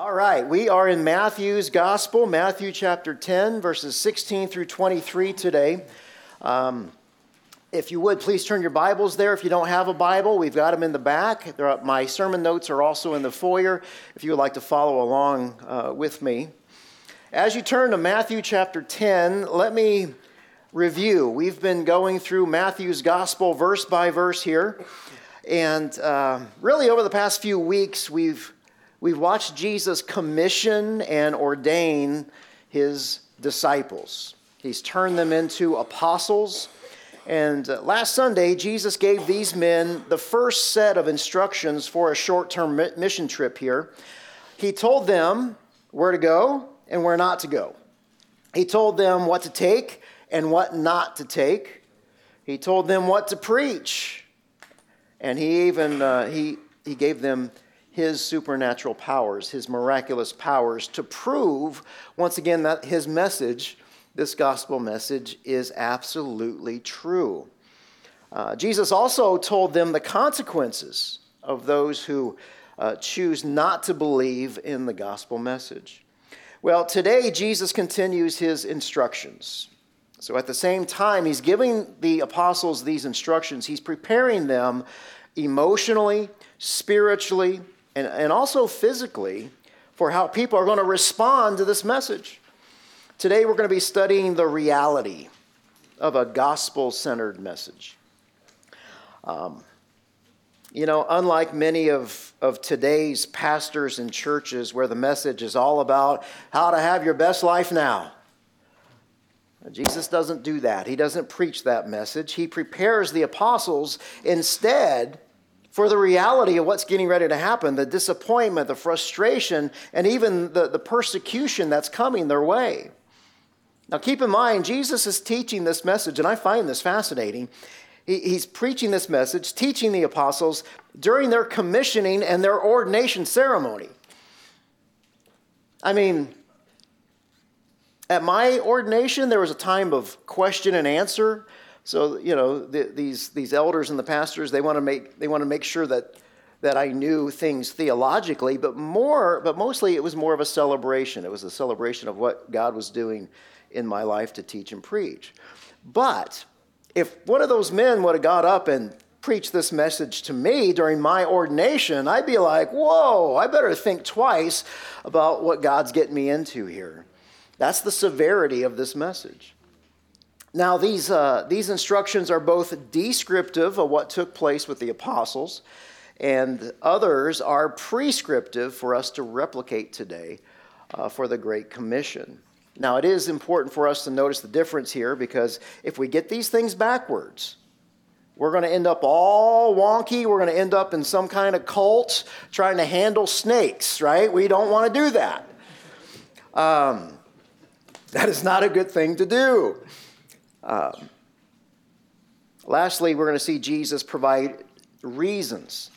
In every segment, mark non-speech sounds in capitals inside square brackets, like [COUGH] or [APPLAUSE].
All right, we are in Matthew's Gospel, Matthew chapter 10, verses 16 through 23 today. Um, if you would, please turn your Bibles there. If you don't have a Bible, we've got them in the back. Are, my sermon notes are also in the foyer if you would like to follow along uh, with me. As you turn to Matthew chapter 10, let me review. We've been going through Matthew's Gospel verse by verse here. And uh, really, over the past few weeks, we've we've watched Jesus commission and ordain his disciples. He's turned them into apostles. And uh, last Sunday, Jesus gave these men the first set of instructions for a short term mission trip here. He told them where to go and where not to go. He told them what to take and what not to take. He told them what to preach. And he even uh, he, he gave them his supernatural powers, his miraculous powers, to prove, once again, that his message, this gospel message, is absolutely true. Uh, Jesus also told them the consequences of those who uh, choose not to believe in the gospel message. Well, today Jesus continues his instructions. So at the same time, he's giving the apostles these instructions, he's preparing them emotionally, spiritually, and, and also physically for how people are going to respond to this message. Today, we're going to be studying the reality of a gospel centered message. Um, you know, unlike many of, of today's pastors and churches where the message is all about how to have your best life now, Jesus doesn't do that. He doesn't preach that message. He prepares the apostles instead for the reality of what's getting ready to happen the disappointment, the frustration, and even the, the persecution that's coming their way. Now, keep in mind, Jesus is teaching this message, and I find this fascinating. He, he's preaching this message, teaching the apostles during their commissioning and their ordination ceremony. I mean, at my ordination, there was a time of question and answer. So you know the, these these elders and the pastors they want to make they want to make sure that that I knew things theologically, but more but mostly it was more of a celebration. It was a celebration of what God was doing in my life to teach and preach. But if one of those men would have got up and preached this message to me during my ordination, I'd be like, whoa, I better think twice about what God's getting me into here. That's the severity of this message. Now, these, uh, these instructions are both descriptive of what took place with the apostles, and others are prescriptive for us to replicate today uh, for the Great Commission. Now, it is important for us to notice the difference here because if we get these things backwards, we're going to end up all wonky. We're going to end up in some kind of cult trying to handle snakes, right? We don't want to do that. Um, that is not a good thing to do. Um, lastly, we're going to see Jesus provide reasons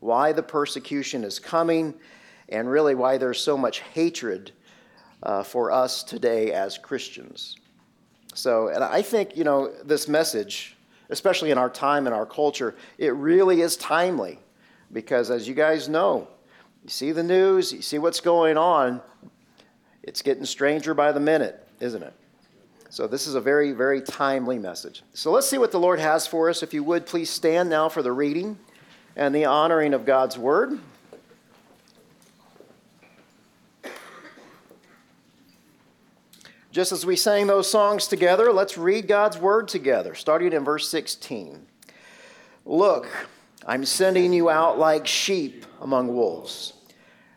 why the persecution is coming and really why there's so much hatred uh, for us today as Christians. So, and I think, you know, this message, especially in our time and our culture, it really is timely because as you guys know, you see the news, you see what's going on, it's getting stranger by the minute, isn't it? So, this is a very, very timely message. So, let's see what the Lord has for us. If you would, please stand now for the reading and the honoring of God's word. Just as we sang those songs together, let's read God's word together, starting in verse 16. Look, I'm sending you out like sheep among wolves.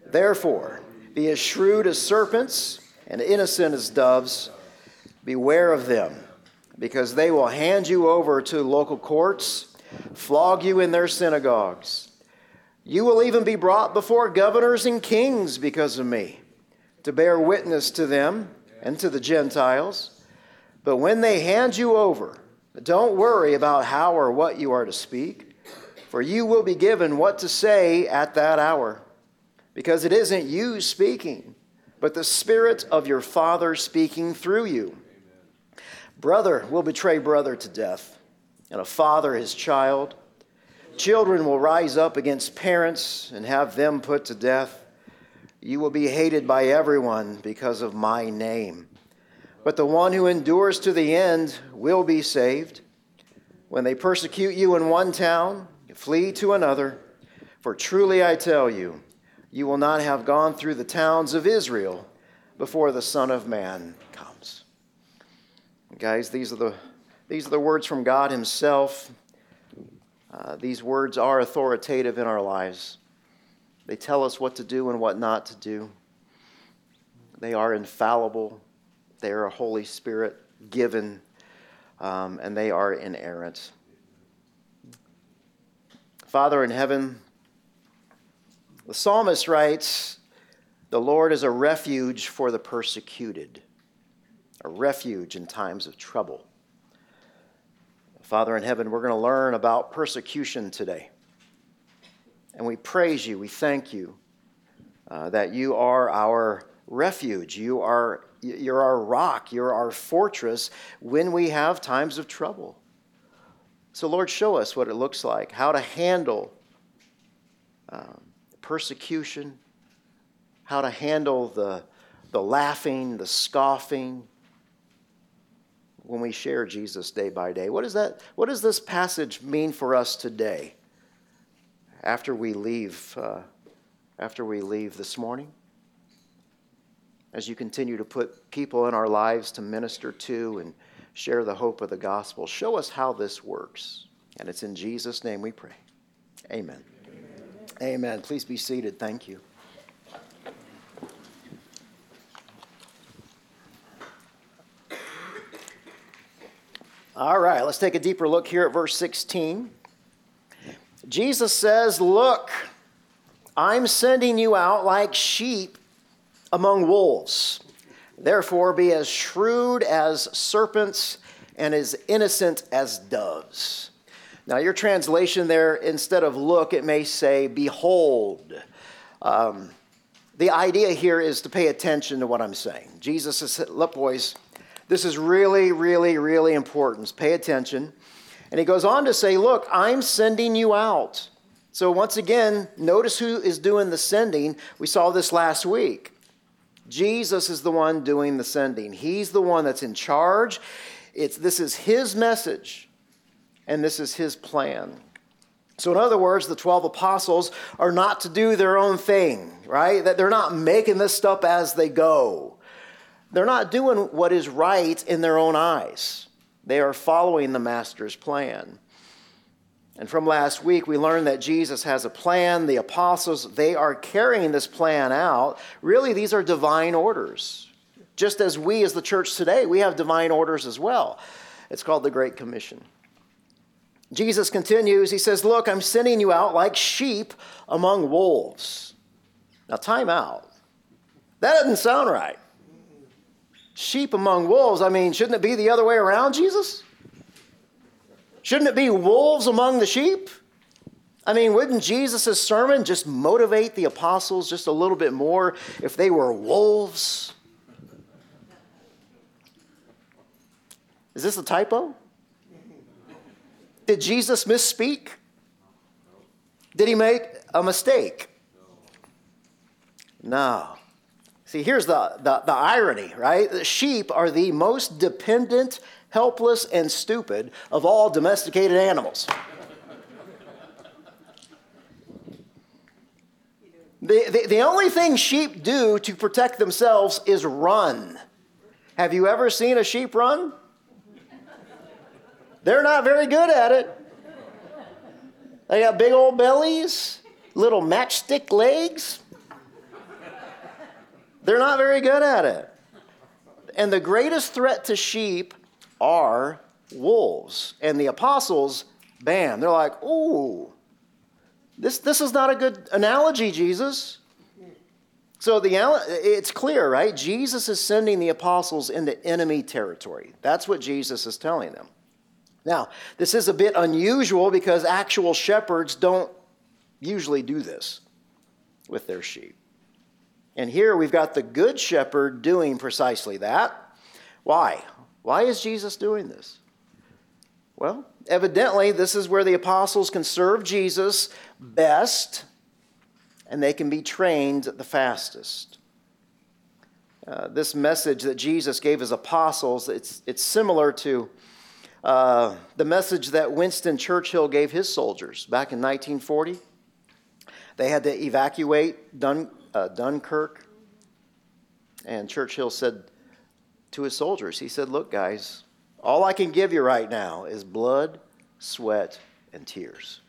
Therefore, be as shrewd as serpents and innocent as doves. Beware of them, because they will hand you over to local courts, flog you in their synagogues. You will even be brought before governors and kings because of me, to bear witness to them and to the Gentiles. But when they hand you over, don't worry about how or what you are to speak, for you will be given what to say at that hour, because it isn't you speaking, but the Spirit of your Father speaking through you. Brother will betray brother to death, and a father his child. Children will rise up against parents and have them put to death. you will be hated by everyone because of my name. But the one who endures to the end will be saved. When they persecute you in one town, flee to another. For truly I tell you, you will not have gone through the towns of Israel before the Son of Man. Guys, these are the, these are the words from God Himself. Uh, these words are authoritative in our lives. They tell us what to do and what not to do. They are infallible. They are a Holy Spirit given, um, and they are inerrant. Father in heaven, the psalmist writes, The Lord is a refuge for the persecuted, a refuge in times of trouble. Father in heaven, we're going to learn about persecution today. And we praise you, we thank you uh, that you are our refuge. You are, you're our rock, you're our fortress when we have times of trouble. So, Lord, show us what it looks like, how to handle um, persecution, how to handle the, the laughing, the scoffing when we share Jesus day by day. What, is that, what does this passage mean for us today? after we leave, uh, after we leave this morning. As you continue to put people in our lives to minister to and share the hope of the gospel, show us how this works. And it's in Jesus' name we pray. Amen. Amen. Amen. Please be seated. Thank you. All right, let's take a deeper look here at verse 16. Jesus says, Look, I'm sending you out like sheep among wolves. Therefore, be as shrewd as serpents and as innocent as doves. Now, your translation there, instead of look, it may say, Behold. Um, the idea here is to pay attention to what I'm saying. Jesus says, Look, boys, this is really, really, really important. Pay attention. And he goes on to say, Look, I'm sending you out. So, once again, notice who is doing the sending. We saw this last week. Jesus is the one doing the sending, He's the one that's in charge. It's, this is His message, and this is His plan. So, in other words, the 12 apostles are not to do their own thing, right? That they're not making this stuff as they go. They're not doing what is right in their own eyes. They are following the Master's plan. And from last week, we learned that Jesus has a plan. The apostles, they are carrying this plan out. Really, these are divine orders. Just as we, as the church today, we have divine orders as well. It's called the Great Commission. Jesus continues, he says, Look, I'm sending you out like sheep among wolves. Now, time out. That doesn't sound right sheep among wolves. I mean, shouldn't it be the other way around, Jesus? Shouldn't it be wolves among the sheep? I mean, wouldn't Jesus' sermon just motivate the apostles just a little bit more if they were wolves? Is this a typo? Did Jesus misspeak? Did he make a mistake? No. See, here's the, the, the irony, right? The sheep are the most dependent, helpless, and stupid of all domesticated animals. The, the, the, only thing sheep do to protect themselves is run. Have you ever seen a sheep run? They're not very good at it. They got big old bellies, little matchstick legs. They're not very good at it. And the greatest threat to sheep are wolves. And the apostles, bam, they're like, ooh, this, this is not a good analogy, Jesus. So the, it's clear, right? Jesus is sending the apostles into enemy territory. That's what Jesus is telling them. Now, this is a bit unusual because actual shepherds don't usually do this with their sheep. And here we've got the Good Shepherd doing precisely that. Why? Why is Jesus doing this? Well, evidently, this is where the apostles can serve Jesus best and they can be trained the fastest. Uh, this message that Jesus gave his apostles, it's, it's similar to uh, the message that Winston Churchill gave his soldiers back in 1940. They had to evacuate Dun, uh, Dunkirk. And Churchill said to his soldiers, he said, Look, guys, all I can give you right now is blood, sweat, and tears.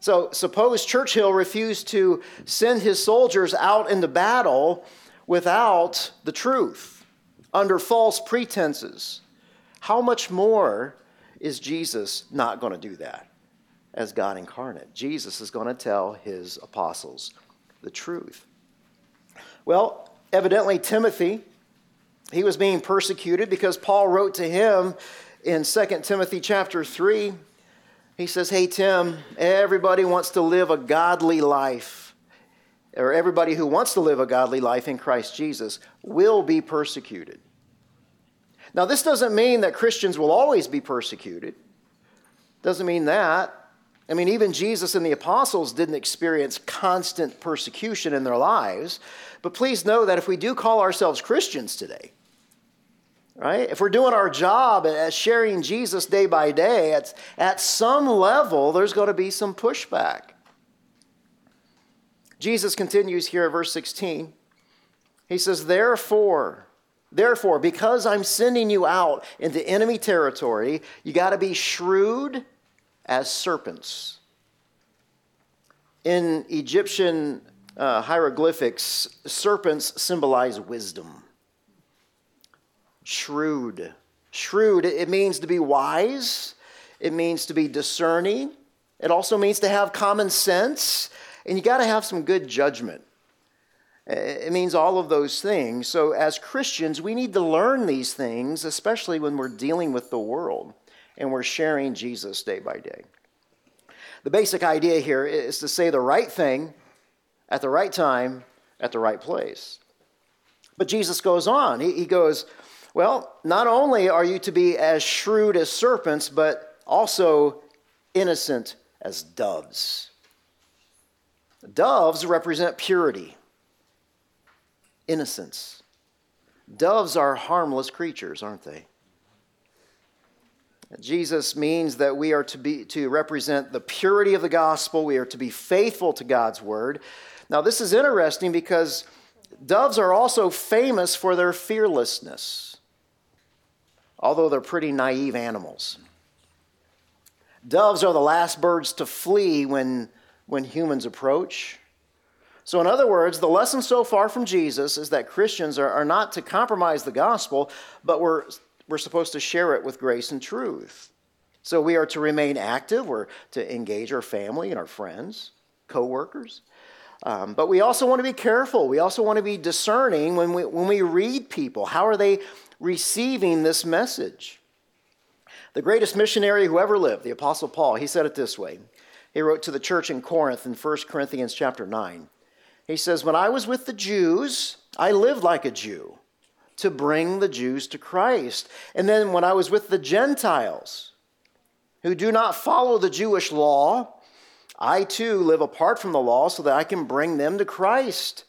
So suppose Churchill refused to send his soldiers out into battle without the truth, under false pretenses. How much more is Jesus not going to do that as God incarnate? Jesus is going to tell his apostles the truth. Well, evidently, Timothy, he was being persecuted because Paul wrote to him in 2 Timothy chapter 3. He says, Hey, Tim, everybody wants to live a godly life or everybody who wants to live a godly life in Christ Jesus will be persecuted. Now, this doesn't mean that Christians will always be persecuted. Doesn't mean that. I mean, even Jesus and the apostles didn't experience constant persecution in their lives. But please know that if we do call ourselves Christians today, right? If we're doing our job at sharing Jesus day by day, at, at some level, there's going to be some pushback. Jesus continues here at verse 16. He says, Therefore, therefore, because I'm sending you out into enemy territory, you got to be shrewd as serpents. In Egyptian uh, hieroglyphics, serpents symbolize wisdom. Shrewd. Shrewd, it means to be wise, it means to be discerning, it also means to have common sense. And you got to have some good judgment. It means all of those things. So, as Christians, we need to learn these things, especially when we're dealing with the world and we're sharing Jesus day by day. The basic idea here is to say the right thing at the right time at the right place. But Jesus goes on. He, goes, Well, not only are you to be as shrewd as serpents, but also innocent as doves. Doves represent purity, innocence. Doves are harmless creatures, aren't they? Jesus means that we are to be to represent the purity of the gospel. We are to be faithful to God's word. Now, this is interesting because doves are also famous for their fearlessness, although they're pretty naive animals. Doves are the last birds to flee when when humans approach. So, in other words, the lesson so far from Jesus is that Christians are, are not to compromise the gospel, but we're, we're supposed to share it with grace and truth. So, we are to remain active, we're to engage our family and our friends, coworkers. Um, but we also want to be careful. We also want to be discerning when we, when we read people. How are they receiving this message? The greatest missionary who ever lived, the Apostle Paul, he said it this way he wrote to the church in Corinth in 1 Corinthians chapter 9. He says, When I was with the Jews, I lived like a Jew to bring the Jews to Christ. And then when I was with the Gentiles who do not follow the Jewish law, I too live apart from the law so that I can bring them to Christ.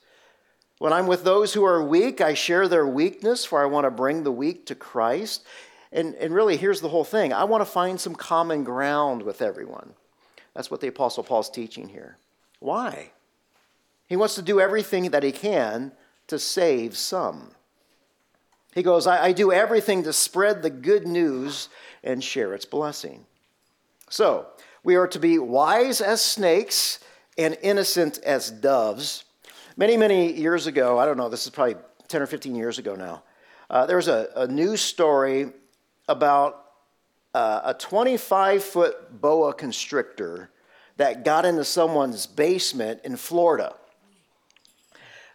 When I'm with those who are weak, I share their weakness, for I want to bring the weak to Christ. And, and really, here's the whole thing I want to find some common ground with everyone. That's what the Apostle Paul's teaching here. Why? He wants to do everything that he can to save some. He goes, I, I do everything to spread the good news and share its blessing. So, we are to be wise as snakes and innocent as doves. Many, many years ago, I don't know, this is probably 10 or 15 years ago now, uh, there was a, a news story about uh, a 25 foot boa constrictor that got into someone's basement in Florida.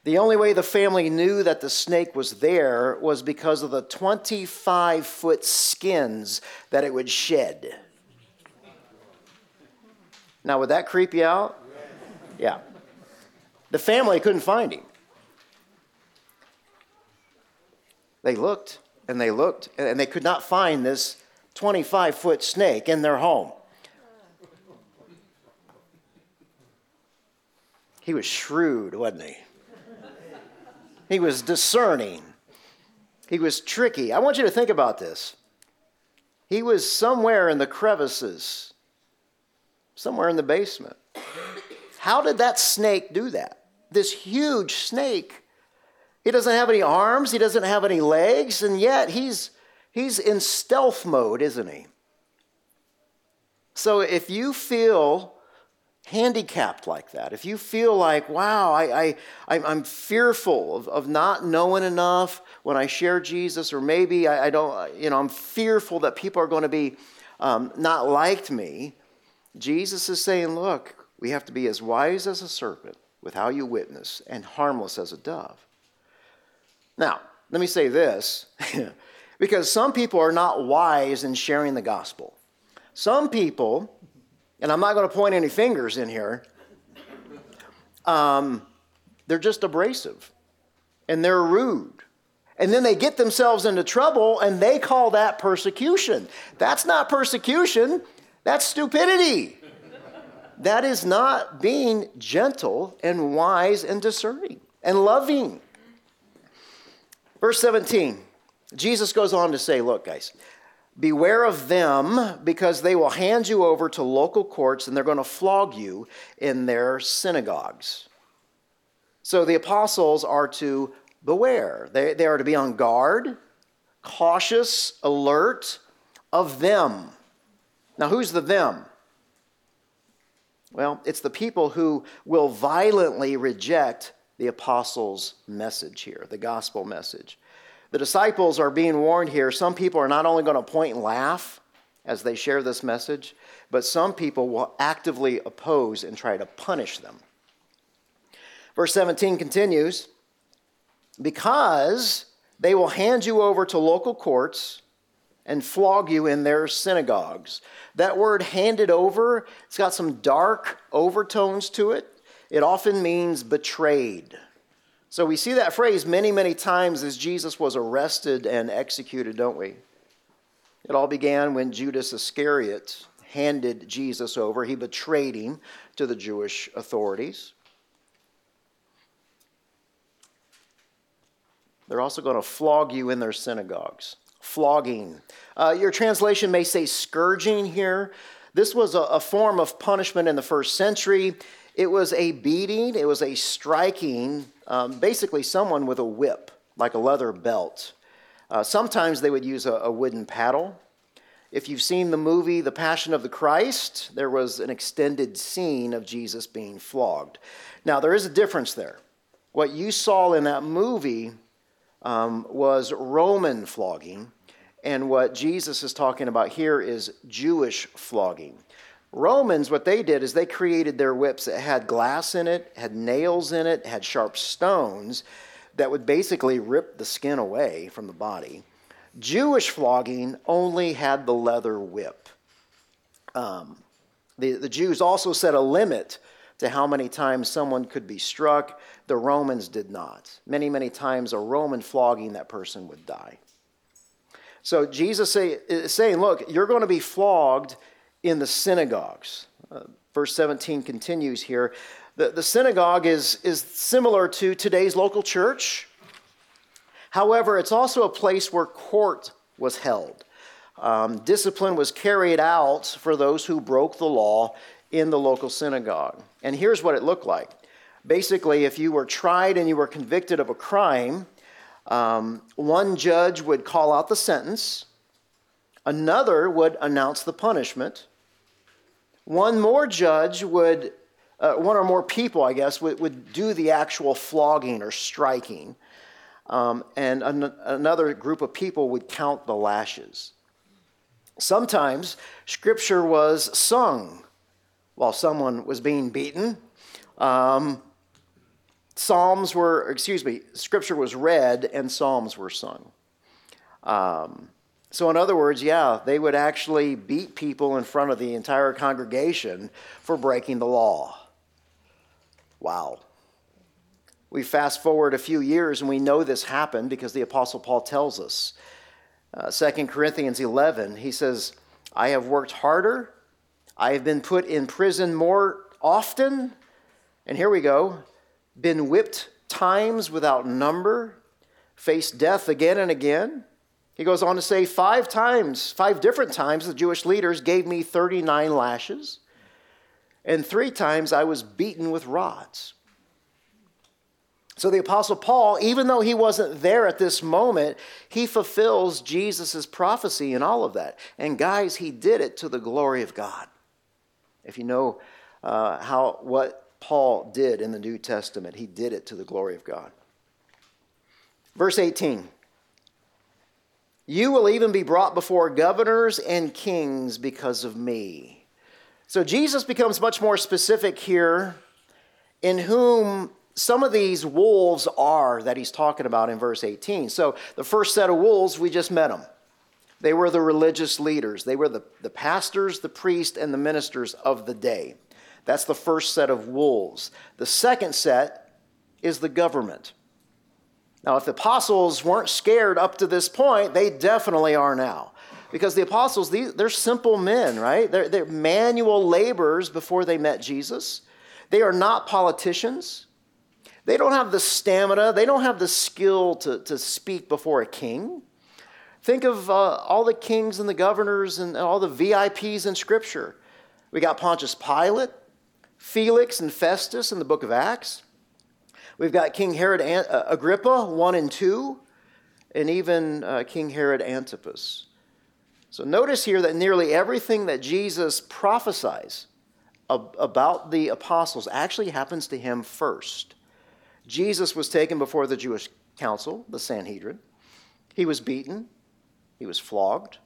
The only way the family knew that the snake was there was because of the 25 foot skins that it would shed. Now, would that creep you out? Yeah. The family couldn't find him. They looked and they looked and they could not find this 25 foot snake in their home. He was shrewd, wasn't he? He was discerning. He was tricky. I want you to think about this. He was somewhere in the crevices, somewhere in the basement. How did that snake do that? This huge snake. He doesn't have any arms, he doesn't have any legs, and yet he's, he's in stealth mode, isn't he? So if you feel handicapped like that, if you feel like, wow, I, I, I'm fearful of, of not knowing enough when I share Jesus, or maybe I, I don't, you know, I'm fearful that people are going to be um, not liked me, Jesus is saying, look, we have to be as wise as a serpent with how you witness and harmless as a dove. Now, let me say this [LAUGHS] because some people are not wise in sharing the gospel. Some people, and I'm not going to point any fingers in here, um, they're just abrasive and they're rude. And then they get themselves into trouble and they call that persecution. That's not persecution, that's stupidity. that is not being gentle and wise and discerning and loving. Verse 17, Jesus goes on to say, Look, guys, Beware of them because they will hand you over to local courts and they're going to flog you in their synagogues. So the apostles are to beware. They, they are to be on guard, cautious, alert of them. Now, who's the them? Well, it's the people who will violently reject the apostles' message here, the gospel message. The disciples are being warned here. Some people are not only going to point and laugh as they share this message, but some people will actively oppose and try to punish them. Verse 17 continues because they will hand you over to local courts and flog you in their synagogues. That word handed over, it's got some dark overtones to it. It often means betrayed. So we see that phrase many, many times as Jesus was arrested and executed, don't we? It all began when Judas Iscariot handed Jesus over. He betrayed him to the Jewish authorities. They're also going to flog you in their synagogues. Flogging. Uh, your translation may say scourging here. This was a, a form of punishment in the first century. It was a beating, it was a striking um, basically someone with a whip, like a leather belt. Uh, sometimes they would use a, a wooden paddle. If you've seen the movie The Passion of the Christ, there was an extended scene of Jesus being flogged. Now, there is a difference there. What you saw in that movie um, was Roman flogging, and what Jesus is talking about here is Jewish flogging. Romans, what they did is they created their whips that had glass in it, had nails in it, had sharp stones that would basically rip the skin away from the body. Jewish flogging only had the leather whip. Um, the, the Jews also set a limit to how many times someone could be struck. The Romans did not. Many, many times a Roman flogging, that person would die. So Jesus say, is saying, look, you're going to be flogged in the synagogues. Uh, verse 17 continues here. The, the synagogue is, is similar to today's local church. However, it's also a place where court was held. Um, discipline was carried out for those who broke the law in the local synagogue. And here's what it looked like. Basically, if you were tried and you were convicted of a crime, um, one judge would call out the sentence, another would announce the punishment, one more judge would, uh, one or more people, I guess, would, would do the actual flogging or striking. Um, and an- another group of people would count the lashes. Sometimes scripture was sung while someone was being beaten. Um, psalms were, excuse me, scripture was read and psalms were sung. Um, so, in other words, yeah, they would actually beat people in front of the entire congregation for breaking the law. Wow. We fast forward a few years and we know this happened because the Apostle Paul tells us. Uh, 2 Corinthians 11, he says, I have worked harder, I have been put in prison more often, And here we go been whipped times without number, faced death again and again. He goes on to say, Five times, five different times, the Jewish leaders gave me 39 lashes, and three times I was beaten with rods. So the Apostle Paul, even though he wasn't there at this moment, he fulfills Jesus' prophecy in all of that. And guys, he did it to the glory of God. If you know uh, how what Paul did in the New Testament, he did it to the glory of God. Verse 18 You will even be brought before governors and kings because of me. So Jesus becomes much more specific here in whom some of these wolves are that he's talking about in verse 18. So the first set of wolves, we just met them. They were the religious leaders, they were the, the pastors, the priests, and the ministers of the day. That's the first set of wolves. The second set is the government. Now, if the apostles weren't scared up to this point, they definitely are now. Because the apostles, they're simple men, right? They're, they're manual laborers before they met Jesus. They are not politicians. They don't have the stamina, they don't have the skill to, to speak before a king. Think of uh, all the kings and the governors and all the VIPs in Scripture. We got Pontius Pilate, Felix and Festus in the book of Acts. We've got King Herod uh, Agrippa, 1 and 2, and even uh, King Herod Antipas. So notice here that nearly everything that Jesus prophesies about the apostles actually happens to him first. Jesus was taken before the Jewish council, the Sanhedrin. He was beaten, he was flogged.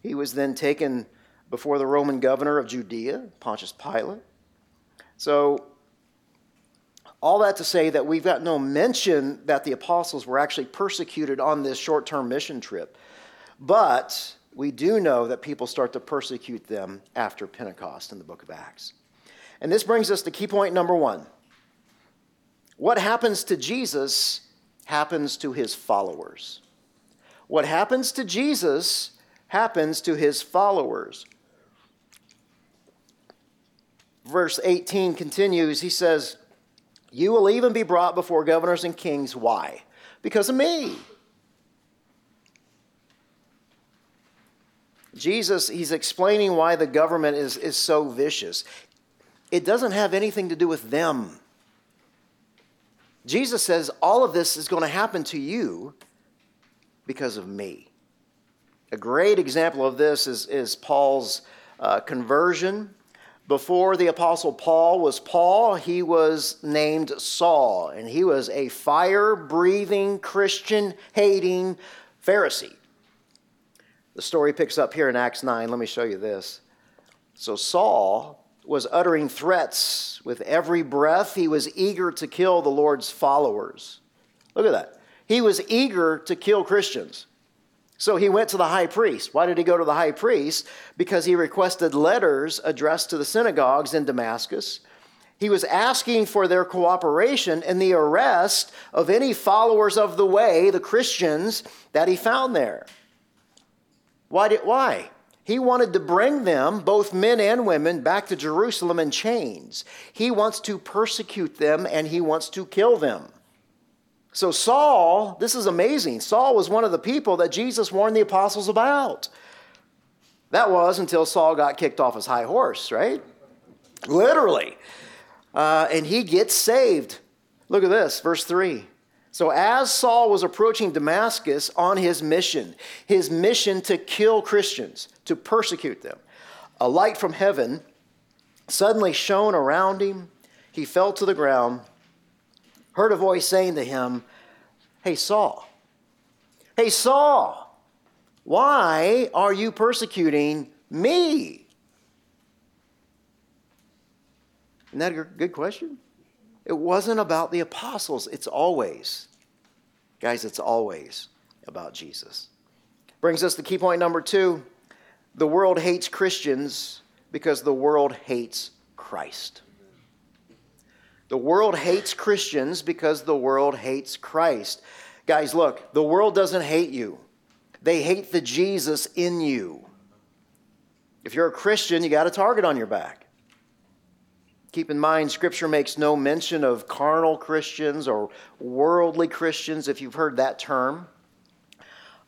He was then taken before the Roman governor of Judea, Pontius Pilate. So, all that to say that we've got no mention that the apostles were actually persecuted on this short term mission trip. But we do know that people start to persecute them after Pentecost in the book of Acts. And this brings us to key point number one what happens to Jesus happens to his followers. What happens to Jesus happens to his followers. Verse 18 continues. He says, You will even be brought before governors and kings. Why? Because of me. Jesus, he's explaining why the government is, is so vicious. It doesn't have anything to do with them. Jesus says, All of this is going to happen to you because of me. A great example of this is, is Paul's uh, conversion. Before the Apostle Paul was Paul, he was named Saul, and he was a fire breathing, Christian hating Pharisee. The story picks up here in Acts 9. Let me show you this. So, Saul was uttering threats with every breath. He was eager to kill the Lord's followers. Look at that. He was eager to kill Christians. So he went to the high priest. Why did he go to the high priest? Because he requested letters addressed to the synagogues in Damascus. He was asking for their cooperation in the arrest of any followers of the way, the Christians, that he found there. Why? Did, why? He wanted to bring them, both men and women, back to Jerusalem in chains. He wants to persecute them and he wants to kill them. So, Saul, this is amazing. Saul was one of the people that Jesus warned the apostles about. That was until Saul got kicked off his high horse, right? Literally. Uh, and he gets saved. Look at this, verse 3. So, as Saul was approaching Damascus on his mission, his mission to kill Christians, to persecute them, a light from heaven suddenly shone around him. He fell to the ground, heard a voice saying to him, Hey, Saul, hey, Saul, why are you persecuting me? Isn't that a good question? It wasn't about the apostles. It's always, guys, it's always about Jesus. Brings us to key point number two the world hates Christians because the world hates Christ. The world hates Christians because the world hates Christ. Guys, look, the world doesn't hate you, they hate the Jesus in you. If you're a Christian, you got a target on your back. Keep in mind, Scripture makes no mention of carnal Christians or worldly Christians, if you've heard that term.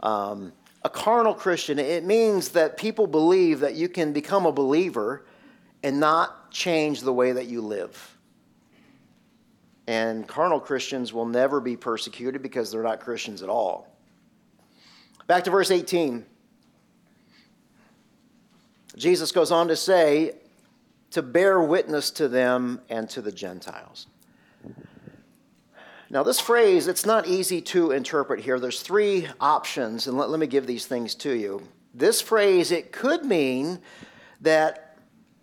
Um, a carnal Christian, it means that people believe that you can become a believer and not change the way that you live. And carnal Christians will never be persecuted because they're not Christians at all. Back to verse 18. Jesus goes on to say, to bear witness to them and to the Gentiles. Now, this phrase, it's not easy to interpret here. There's three options, and let, let me give these things to you. This phrase, it could mean that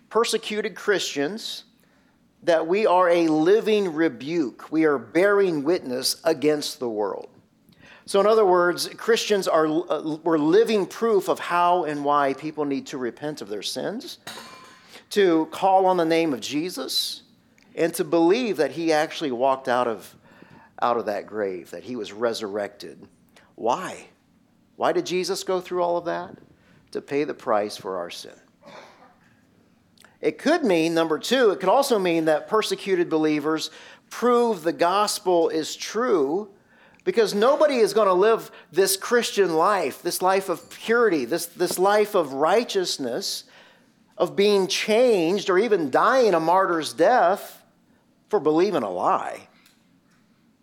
persecuted Christians, that we are a living rebuke. We are bearing witness against the world. So, in other words, Christians are uh, we're living proof of how and why people need to repent of their sins, to call on the name of Jesus, and to believe that he actually walked out of out of that grave, that he was resurrected. Why? Why did Jesus go through all of that? To pay the price for our sin. It could mean, number two, it could also mean that persecuted believers prove the gospel is true because nobody is going to live this Christian life, this life of purity, this, this life of righteousness, of being changed or even dying a martyr's death for believing a lie.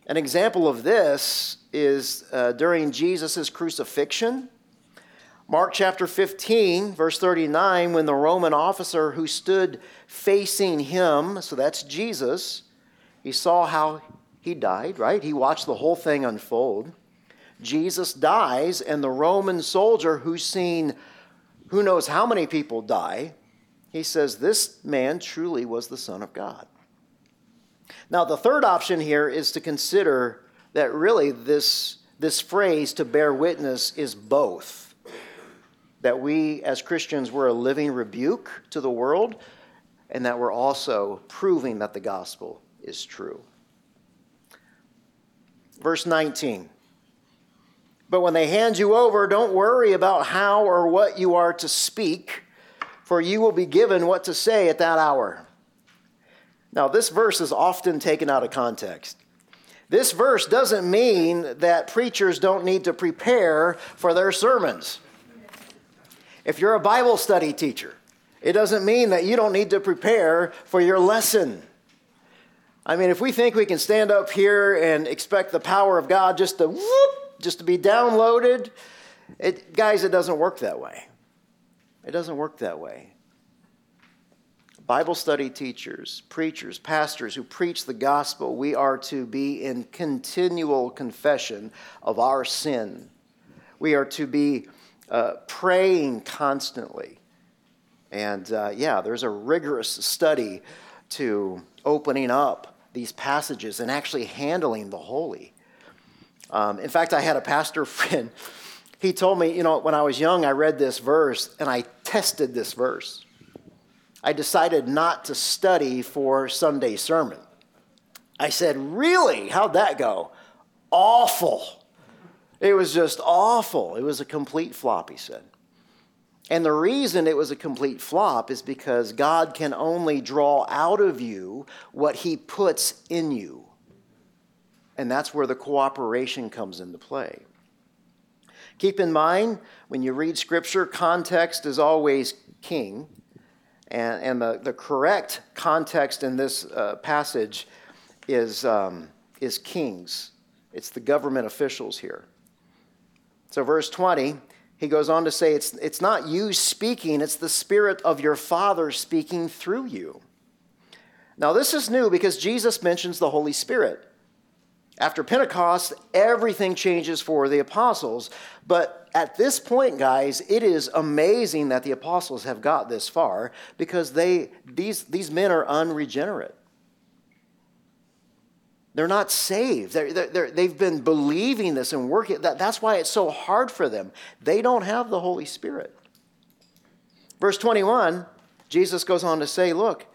An example of this is uh, during Jesus' crucifixion. Mark chapter 15, verse 39, when the Roman officer who stood facing him, so that's Jesus, he saw how he died, right? He watched the whole thing unfold. Jesus dies, and the Roman soldier who's seen who knows how many people die, he says, This man truly was the Son of God. Now, the third option here is to consider that really this, this phrase to bear witness is both. That we as Christians were a living rebuke to the world, and that we're also proving that the gospel is true. Verse 19. But when they hand you over, don't worry about how or what you are to speak, for you will be given what to say at that hour. Now, this verse is often taken out of context. This verse doesn't mean that preachers don't need to prepare for their sermons. If you're a Bible study teacher, it doesn't mean that you don't need to prepare for your lesson. I mean, if we think we can stand up here and expect the power of God just to whoop, just to be downloaded, it, guys, it doesn't work that way. It doesn't work that way. Bible study teachers, preachers, pastors who preach the gospel, we are to be in continual confession of our sin. We are to be uh, praying constantly. And uh, yeah, there's a rigorous study to opening up these passages and actually handling the holy. Um, in fact, I had a pastor [LAUGHS] friend. He told me, you know, when I was young, I read this verse and I tested this verse. I decided not to study for Sunday sermon. I said, Really? How'd that go? Awful. It was just awful. It was a complete flop, he said. And the reason it was a complete flop is because God can only draw out of you what he puts in you. And that's where the cooperation comes into play. Keep in mind, when you read scripture, context is always king. And, and the, the correct context in this uh, passage is, um, is kings, it's the government officials here. So, verse 20, he goes on to say, it's, it's not you speaking, it's the Spirit of your Father speaking through you. Now, this is new because Jesus mentions the Holy Spirit. After Pentecost, everything changes for the apostles. But at this point, guys, it is amazing that the apostles have got this far because they, these, these men are unregenerate. They're not saved. They have been believing this and working. That, that's why it's so hard for them. They don't have the Holy Spirit. Verse 21, Jesus goes on to say, Look,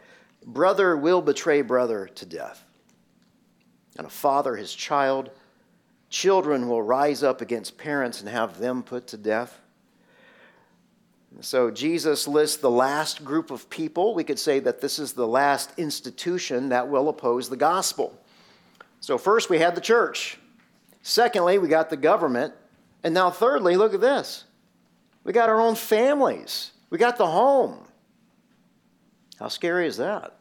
brother will betray brother to death and a father his child. Children will rise up against parents and have them put to death. So Jesus lists the last group of people. We could say that this is the last institution that will oppose the gospel. So, first we had the church. Secondly, we got the government. And now, thirdly, look at this we got our own families, we got the home. How scary is that?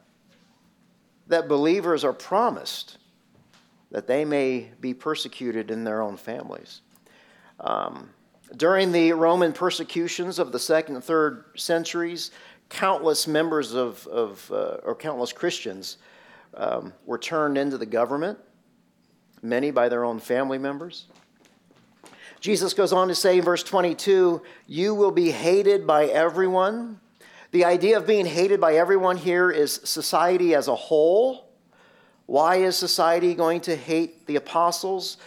That believers are promised that they may be persecuted in their own families. Um, during the Roman persecutions of the second and third centuries, countless members of, of uh, or countless Christians um, were turned into the government, many by their own family members. Jesus goes on to say in verse 22 You will be hated by everyone. The idea of being hated by everyone here is society as a whole. Why is society going to hate the apostles?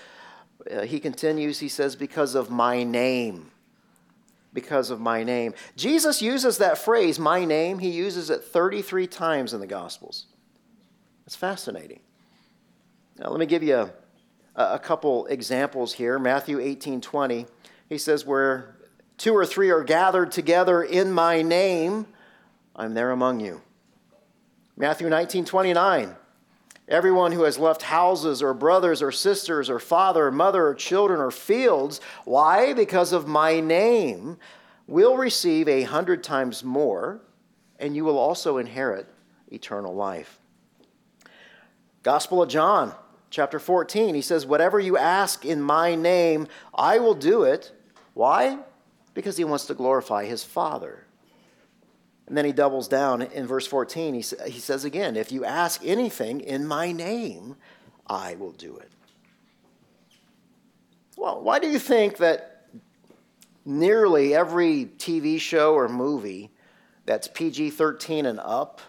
Uh, he continues, he says, because of my name. Because of my name. Jesus uses that phrase, my name, he uses it 33 times in the Gospels. It's fascinating. Now, let me give you a, a couple examples here. Matthew 18 20, he says, Where two or three are gathered together in my name, I'm there among you. Matthew 19 29, Everyone who has left houses or brothers or sisters or father or mother or children or fields, why? Because of my name, will receive a hundred times more, and you will also inherit eternal life. Gospel of John, chapter 14, he says, Whatever you ask in my name, I will do it. Why? Because he wants to glorify his Father. And then he doubles down in verse 14. He, he says again, If you ask anything in my name, I will do it. Well, why do you think that nearly every TV show or movie that's PG 13 and up,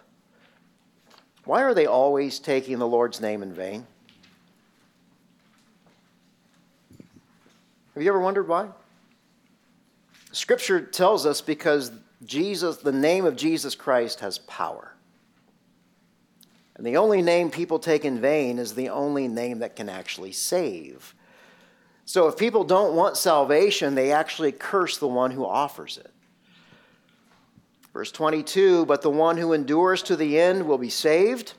why are they always taking the Lord's name in vain? Have you ever wondered why? Scripture tells us because Jesus, the name of Jesus Christ has power. And the only name people take in vain is the only name that can actually save. So if people don't want salvation, they actually curse the one who offers it. Verse 22 But the one who endures to the end will be saved.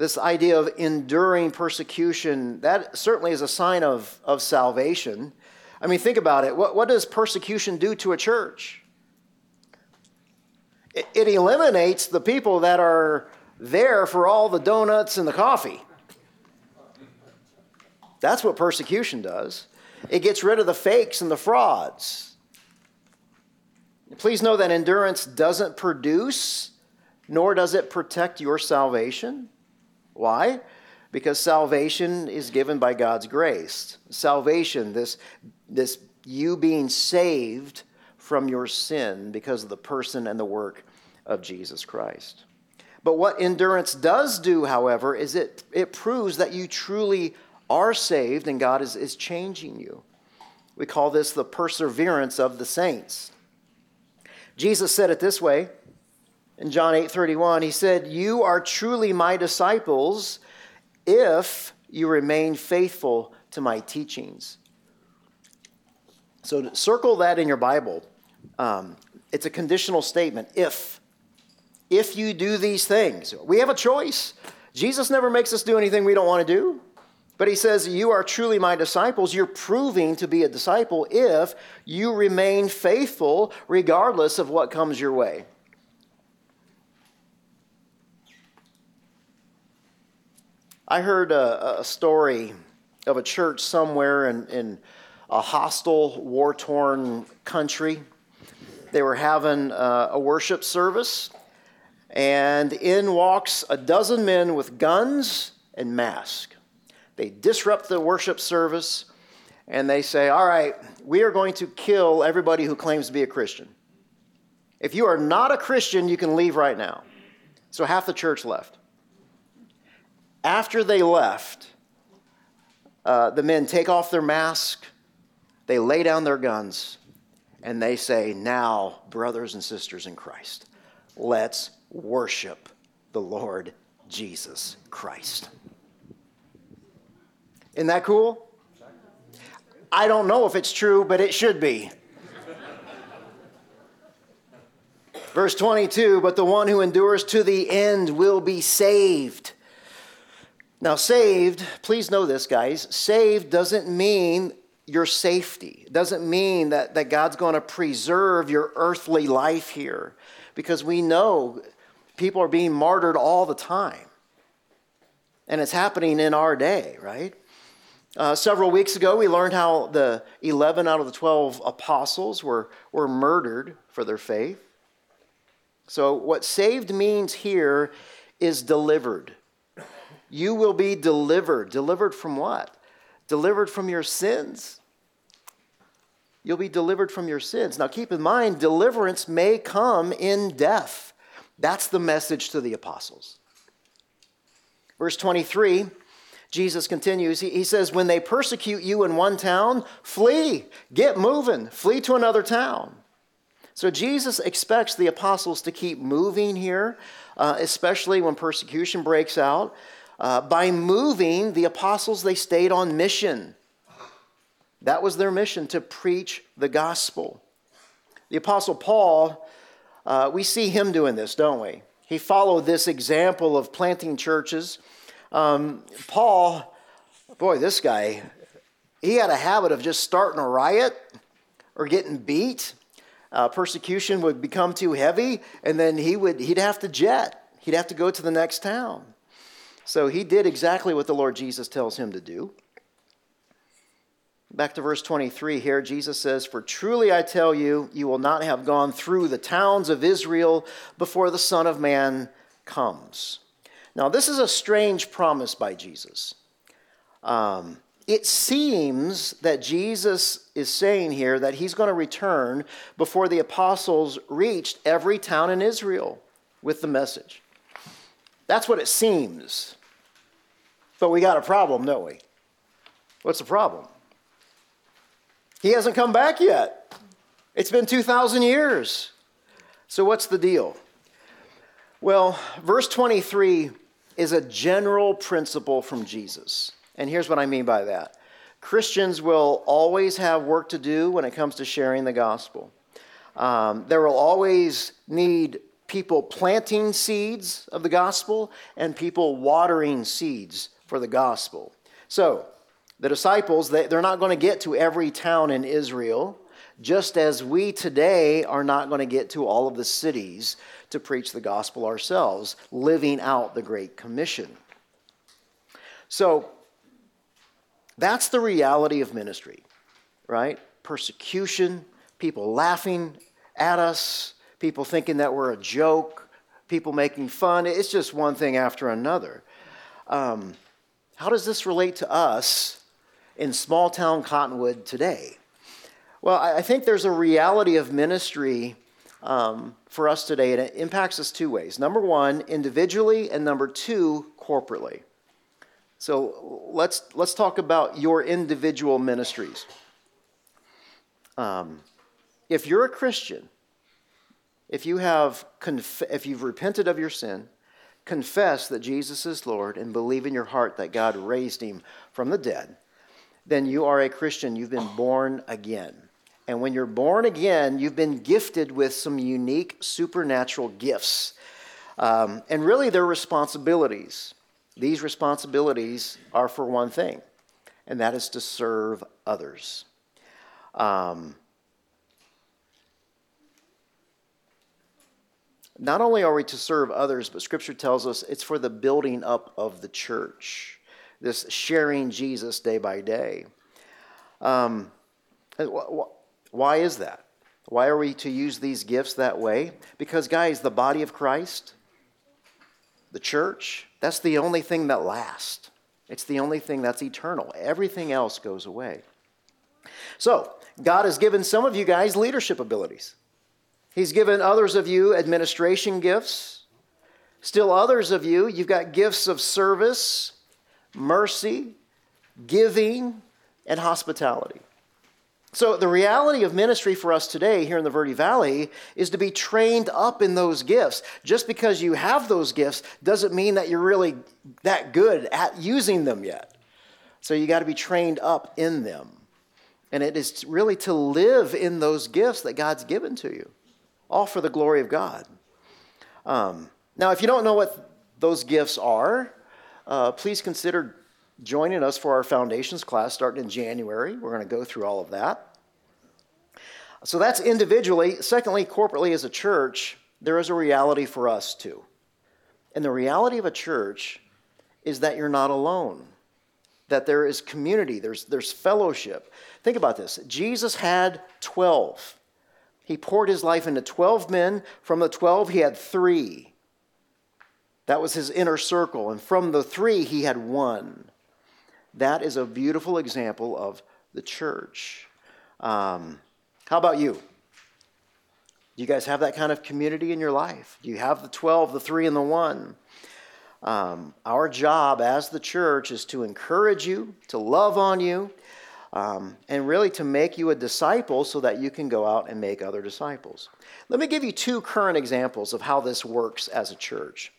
This idea of enduring persecution, that certainly is a sign of, of salvation. I mean, think about it. What, what does persecution do to a church? it eliminates the people that are there for all the donuts and the coffee. That's what persecution does. It gets rid of the fakes and the frauds. Please know that endurance doesn't produce, nor does it protect your salvation. Why? Because salvation is given by God's grace. Salvation, this, this you being saved, from your sin because of the person and the work of Jesus Christ. But what endurance does do, however, is it, it proves that you truly are saved and God is, is changing you. We call this the perseverance of the saints. Jesus said it this way in John 8 31. He said, You are truly my disciples if you remain faithful to my teachings. So circle that in your Bible. Um, it's a conditional statement. If. If you do these things, we have a choice. Jesus never makes us do anything we don't want to do. But he says, You are truly my disciples. You're proving to be a disciple if you remain faithful regardless of what comes your way. I heard a, a story of a church somewhere in, in a hostile, war torn country. They were having uh, a worship service, and in walks a dozen men with guns and masks. They disrupt the worship service, and they say, All right, we are going to kill everybody who claims to be a Christian. If you are not a Christian, you can leave right now. So half the church left. After they left, uh, the men take off their mask, they lay down their guns, and they say, Now, brothers and sisters in Christ, let's worship the Lord Jesus Christ. Isn't that cool? I don't know if it's true, but it should be. Verse 22 But the one who endures to the end will be saved. Now, saved, please know this, guys. Saved doesn't mean your safety. It doesn't mean that, that God's going to preserve your earthly life here because we know people are being martyred all the time. And it's happening in our day, right? Uh, several weeks ago, we learned how the 11 out of the 12 apostles were, were murdered for their faith. So, what saved means here is delivered. You will be delivered. Delivered from what? Delivered from your sins. You'll be delivered from your sins. Now, keep in mind, deliverance may come in death. That's the message to the apostles. Verse 23, Jesus continues. He, says, When they persecute you in one town, flee, get moving, flee to another town. So Jesus expects the apostles to keep moving here, uh, especially when persecution breaks out. Uh, by moving, the apostles, they stayed on mission. That was their mission to preach the gospel. The apostle Paul, uh, we see him doing this, don't we? He followed this example of planting churches. Um, Paul, boy, this guy, he had a habit of just starting a riot or getting beat. Uh, persecution would become too heavy, and then he would he'd have to jet. He'd have to go to the next town. So he did exactly what the Lord Jesus tells him to do. Back to verse 23 here, Jesus says, For truly I tell you, you will not have gone through the towns of Israel before the Son of Man comes. Now, this is a strange promise by Jesus. Um, it seems that Jesus is saying here that he's going to return before the apostles reached every town in Israel with the message. That's what it seems. But we got a problem, don't we? What's the problem? He hasn't come back yet. It's been 2,000 years. So, what's the deal? Well, verse 23 is a general principle from Jesus. And here's what I mean by that Christians will always have work to do when it comes to sharing the gospel. Um, there will always need people planting seeds of the gospel and people watering seeds for the gospel. So, the disciples, they, they're not going to get to every town in Israel, just as we today are not going to get to all of the cities to preach the gospel ourselves, living out the Great Commission. So, that's the reality of ministry, right? Persecution, people laughing at us, people thinking that we're a joke, people making fun. It's just one thing after another. Um, how does this relate to us in small town Cottonwood today? Well, I think there's a reality of ministry um, for us today, and it impacts us two ways. Number one, individually, and number two, corporately. So let's, let's talk about your individual ministries. Um, if you're a Christian, if you have conf- if you've repented of your sin, confess that Jesus is Lord and believe in your heart that God raised him from the dead, then you are a Christian. You've been born again. And when you're born again, you've been gifted with some unique supernatural gifts. Um, and really, they're responsibilities. These responsibilities are for one thing, and that is to serve others. Um, Not only are we to serve others, but Scripture tells us it's for the building up of the church, this sharing Jesus day by day. Um, why is that? Why are we to use these gifts that way? Because, guys, the body of Christ, the church, that's the only thing that lasts. It's the only thing that's eternal. Everything else goes away. So, God has given some of you guys leadership abilities. He's given others of you administration gifts. Still, others of you, you've got gifts of service, mercy, giving, and hospitality. So, the reality of ministry for us today here in the Verde Valley is to be trained up in those gifts. Just because you have those gifts doesn't mean that you're really that good at using them yet. So, you got to be trained up in them. And it is really to live in those gifts that God's given to you. All for the glory of God. Um, now, if you don't know what those gifts are, uh, please consider joining us for our foundations class starting in January. We're going to go through all of that. So that's individually. Secondly, corporately as a church, there is a reality for us too. And the reality of a church is that you're not alone, that there is community, there's, there's fellowship. Think about this Jesus had 12. He poured his life into 12 men. From the 12, he had three. That was his inner circle. And from the three, he had one. That is a beautiful example of the church. Um, how about you? Do you guys have that kind of community in your life? Do you have the 12, the 3, and the 1? Um, our job as the church is to encourage you, to love on you, um, and really to make you a disciple so that you can go out and make other disciples. Let me give you two current examples of how this works as a church.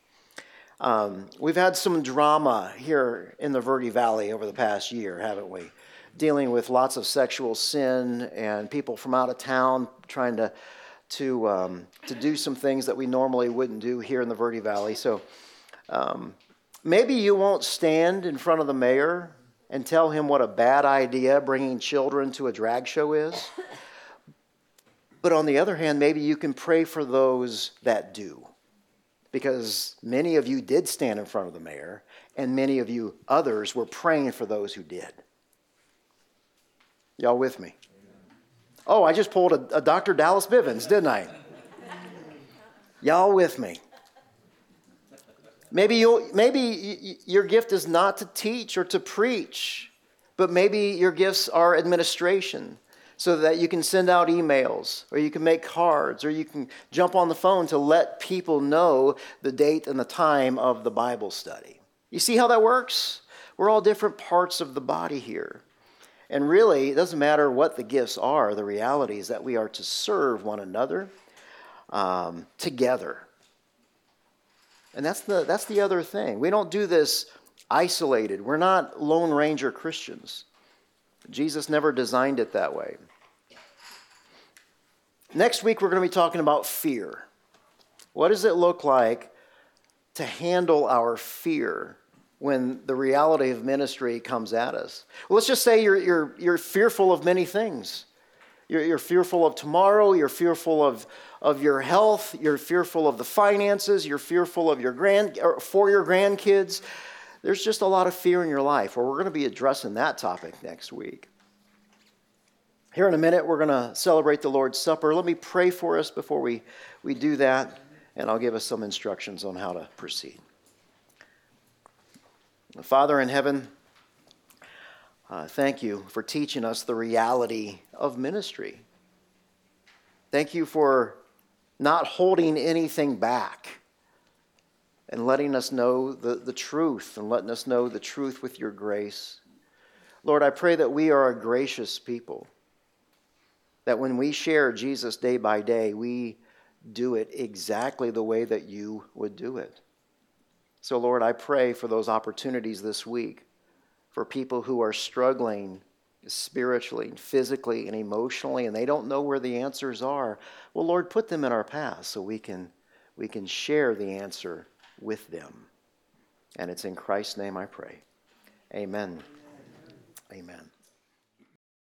Um, we've had some drama here in the Verde Valley over the past year, haven't we? Dealing with lots of sexual sin and people from out of town trying to to um, to do some things that we normally wouldn't do here in the Verde Valley. So um, maybe you won't stand in front of the mayor and tell him what a bad idea bringing children to a drag show is. But on the other hand, maybe you can pray for those that do. Because many of you did stand in front of the mayor, and many of you others were praying for those who did. Y'all with me? Oh, I just pulled a, a Dr. Dallas Bivens, didn't I? Y'all with me? Maybe, you maybe your gift is not to teach or to preach, but maybe your gifts are administration so that you can send out emails or you can make cards or you can jump on the phone to let people know the date and the time of the Bible study. You see how that works? We're all different parts of the body here. And really, it doesn't matter what the gifts are, the reality is that we are to serve one another um, together. And that's the, that's the other thing. We don't do this isolated. We're not Lone Ranger Christians. Jesus never designed it that way. Next week, we're going to be talking about fear. What does it look like to handle our fear when the reality of ministry comes at us? Well, let's just say you're, you're, you're fearful of many things. You're, you're fearful of tomorrow, you're fearful of, of your health, you're fearful of the finances, you're fearful of your grand, for your grandkids. There's just a lot of fear in your life. Well, we're going to be addressing that topic next week. Here in a minute, we're going to celebrate the Lord's Supper. Let me pray for us before we, we do that, and I'll give us some instructions on how to proceed. Father in heaven, uh, thank you for teaching us the reality of ministry. Thank you for not holding anything back and letting us know the, the truth and letting us know the truth with your grace. Lord, I pray that we are a gracious people, that when we share Jesus day by day, we do it exactly the way that you would do it. So, Lord, I pray for those opportunities this week for people who are struggling spiritually, physically, and emotionally, and they don't know where the answers are. Well, Lord, put them in our path so we can, we can share the answer with them. And it's in Christ's name I pray. Amen. Amen.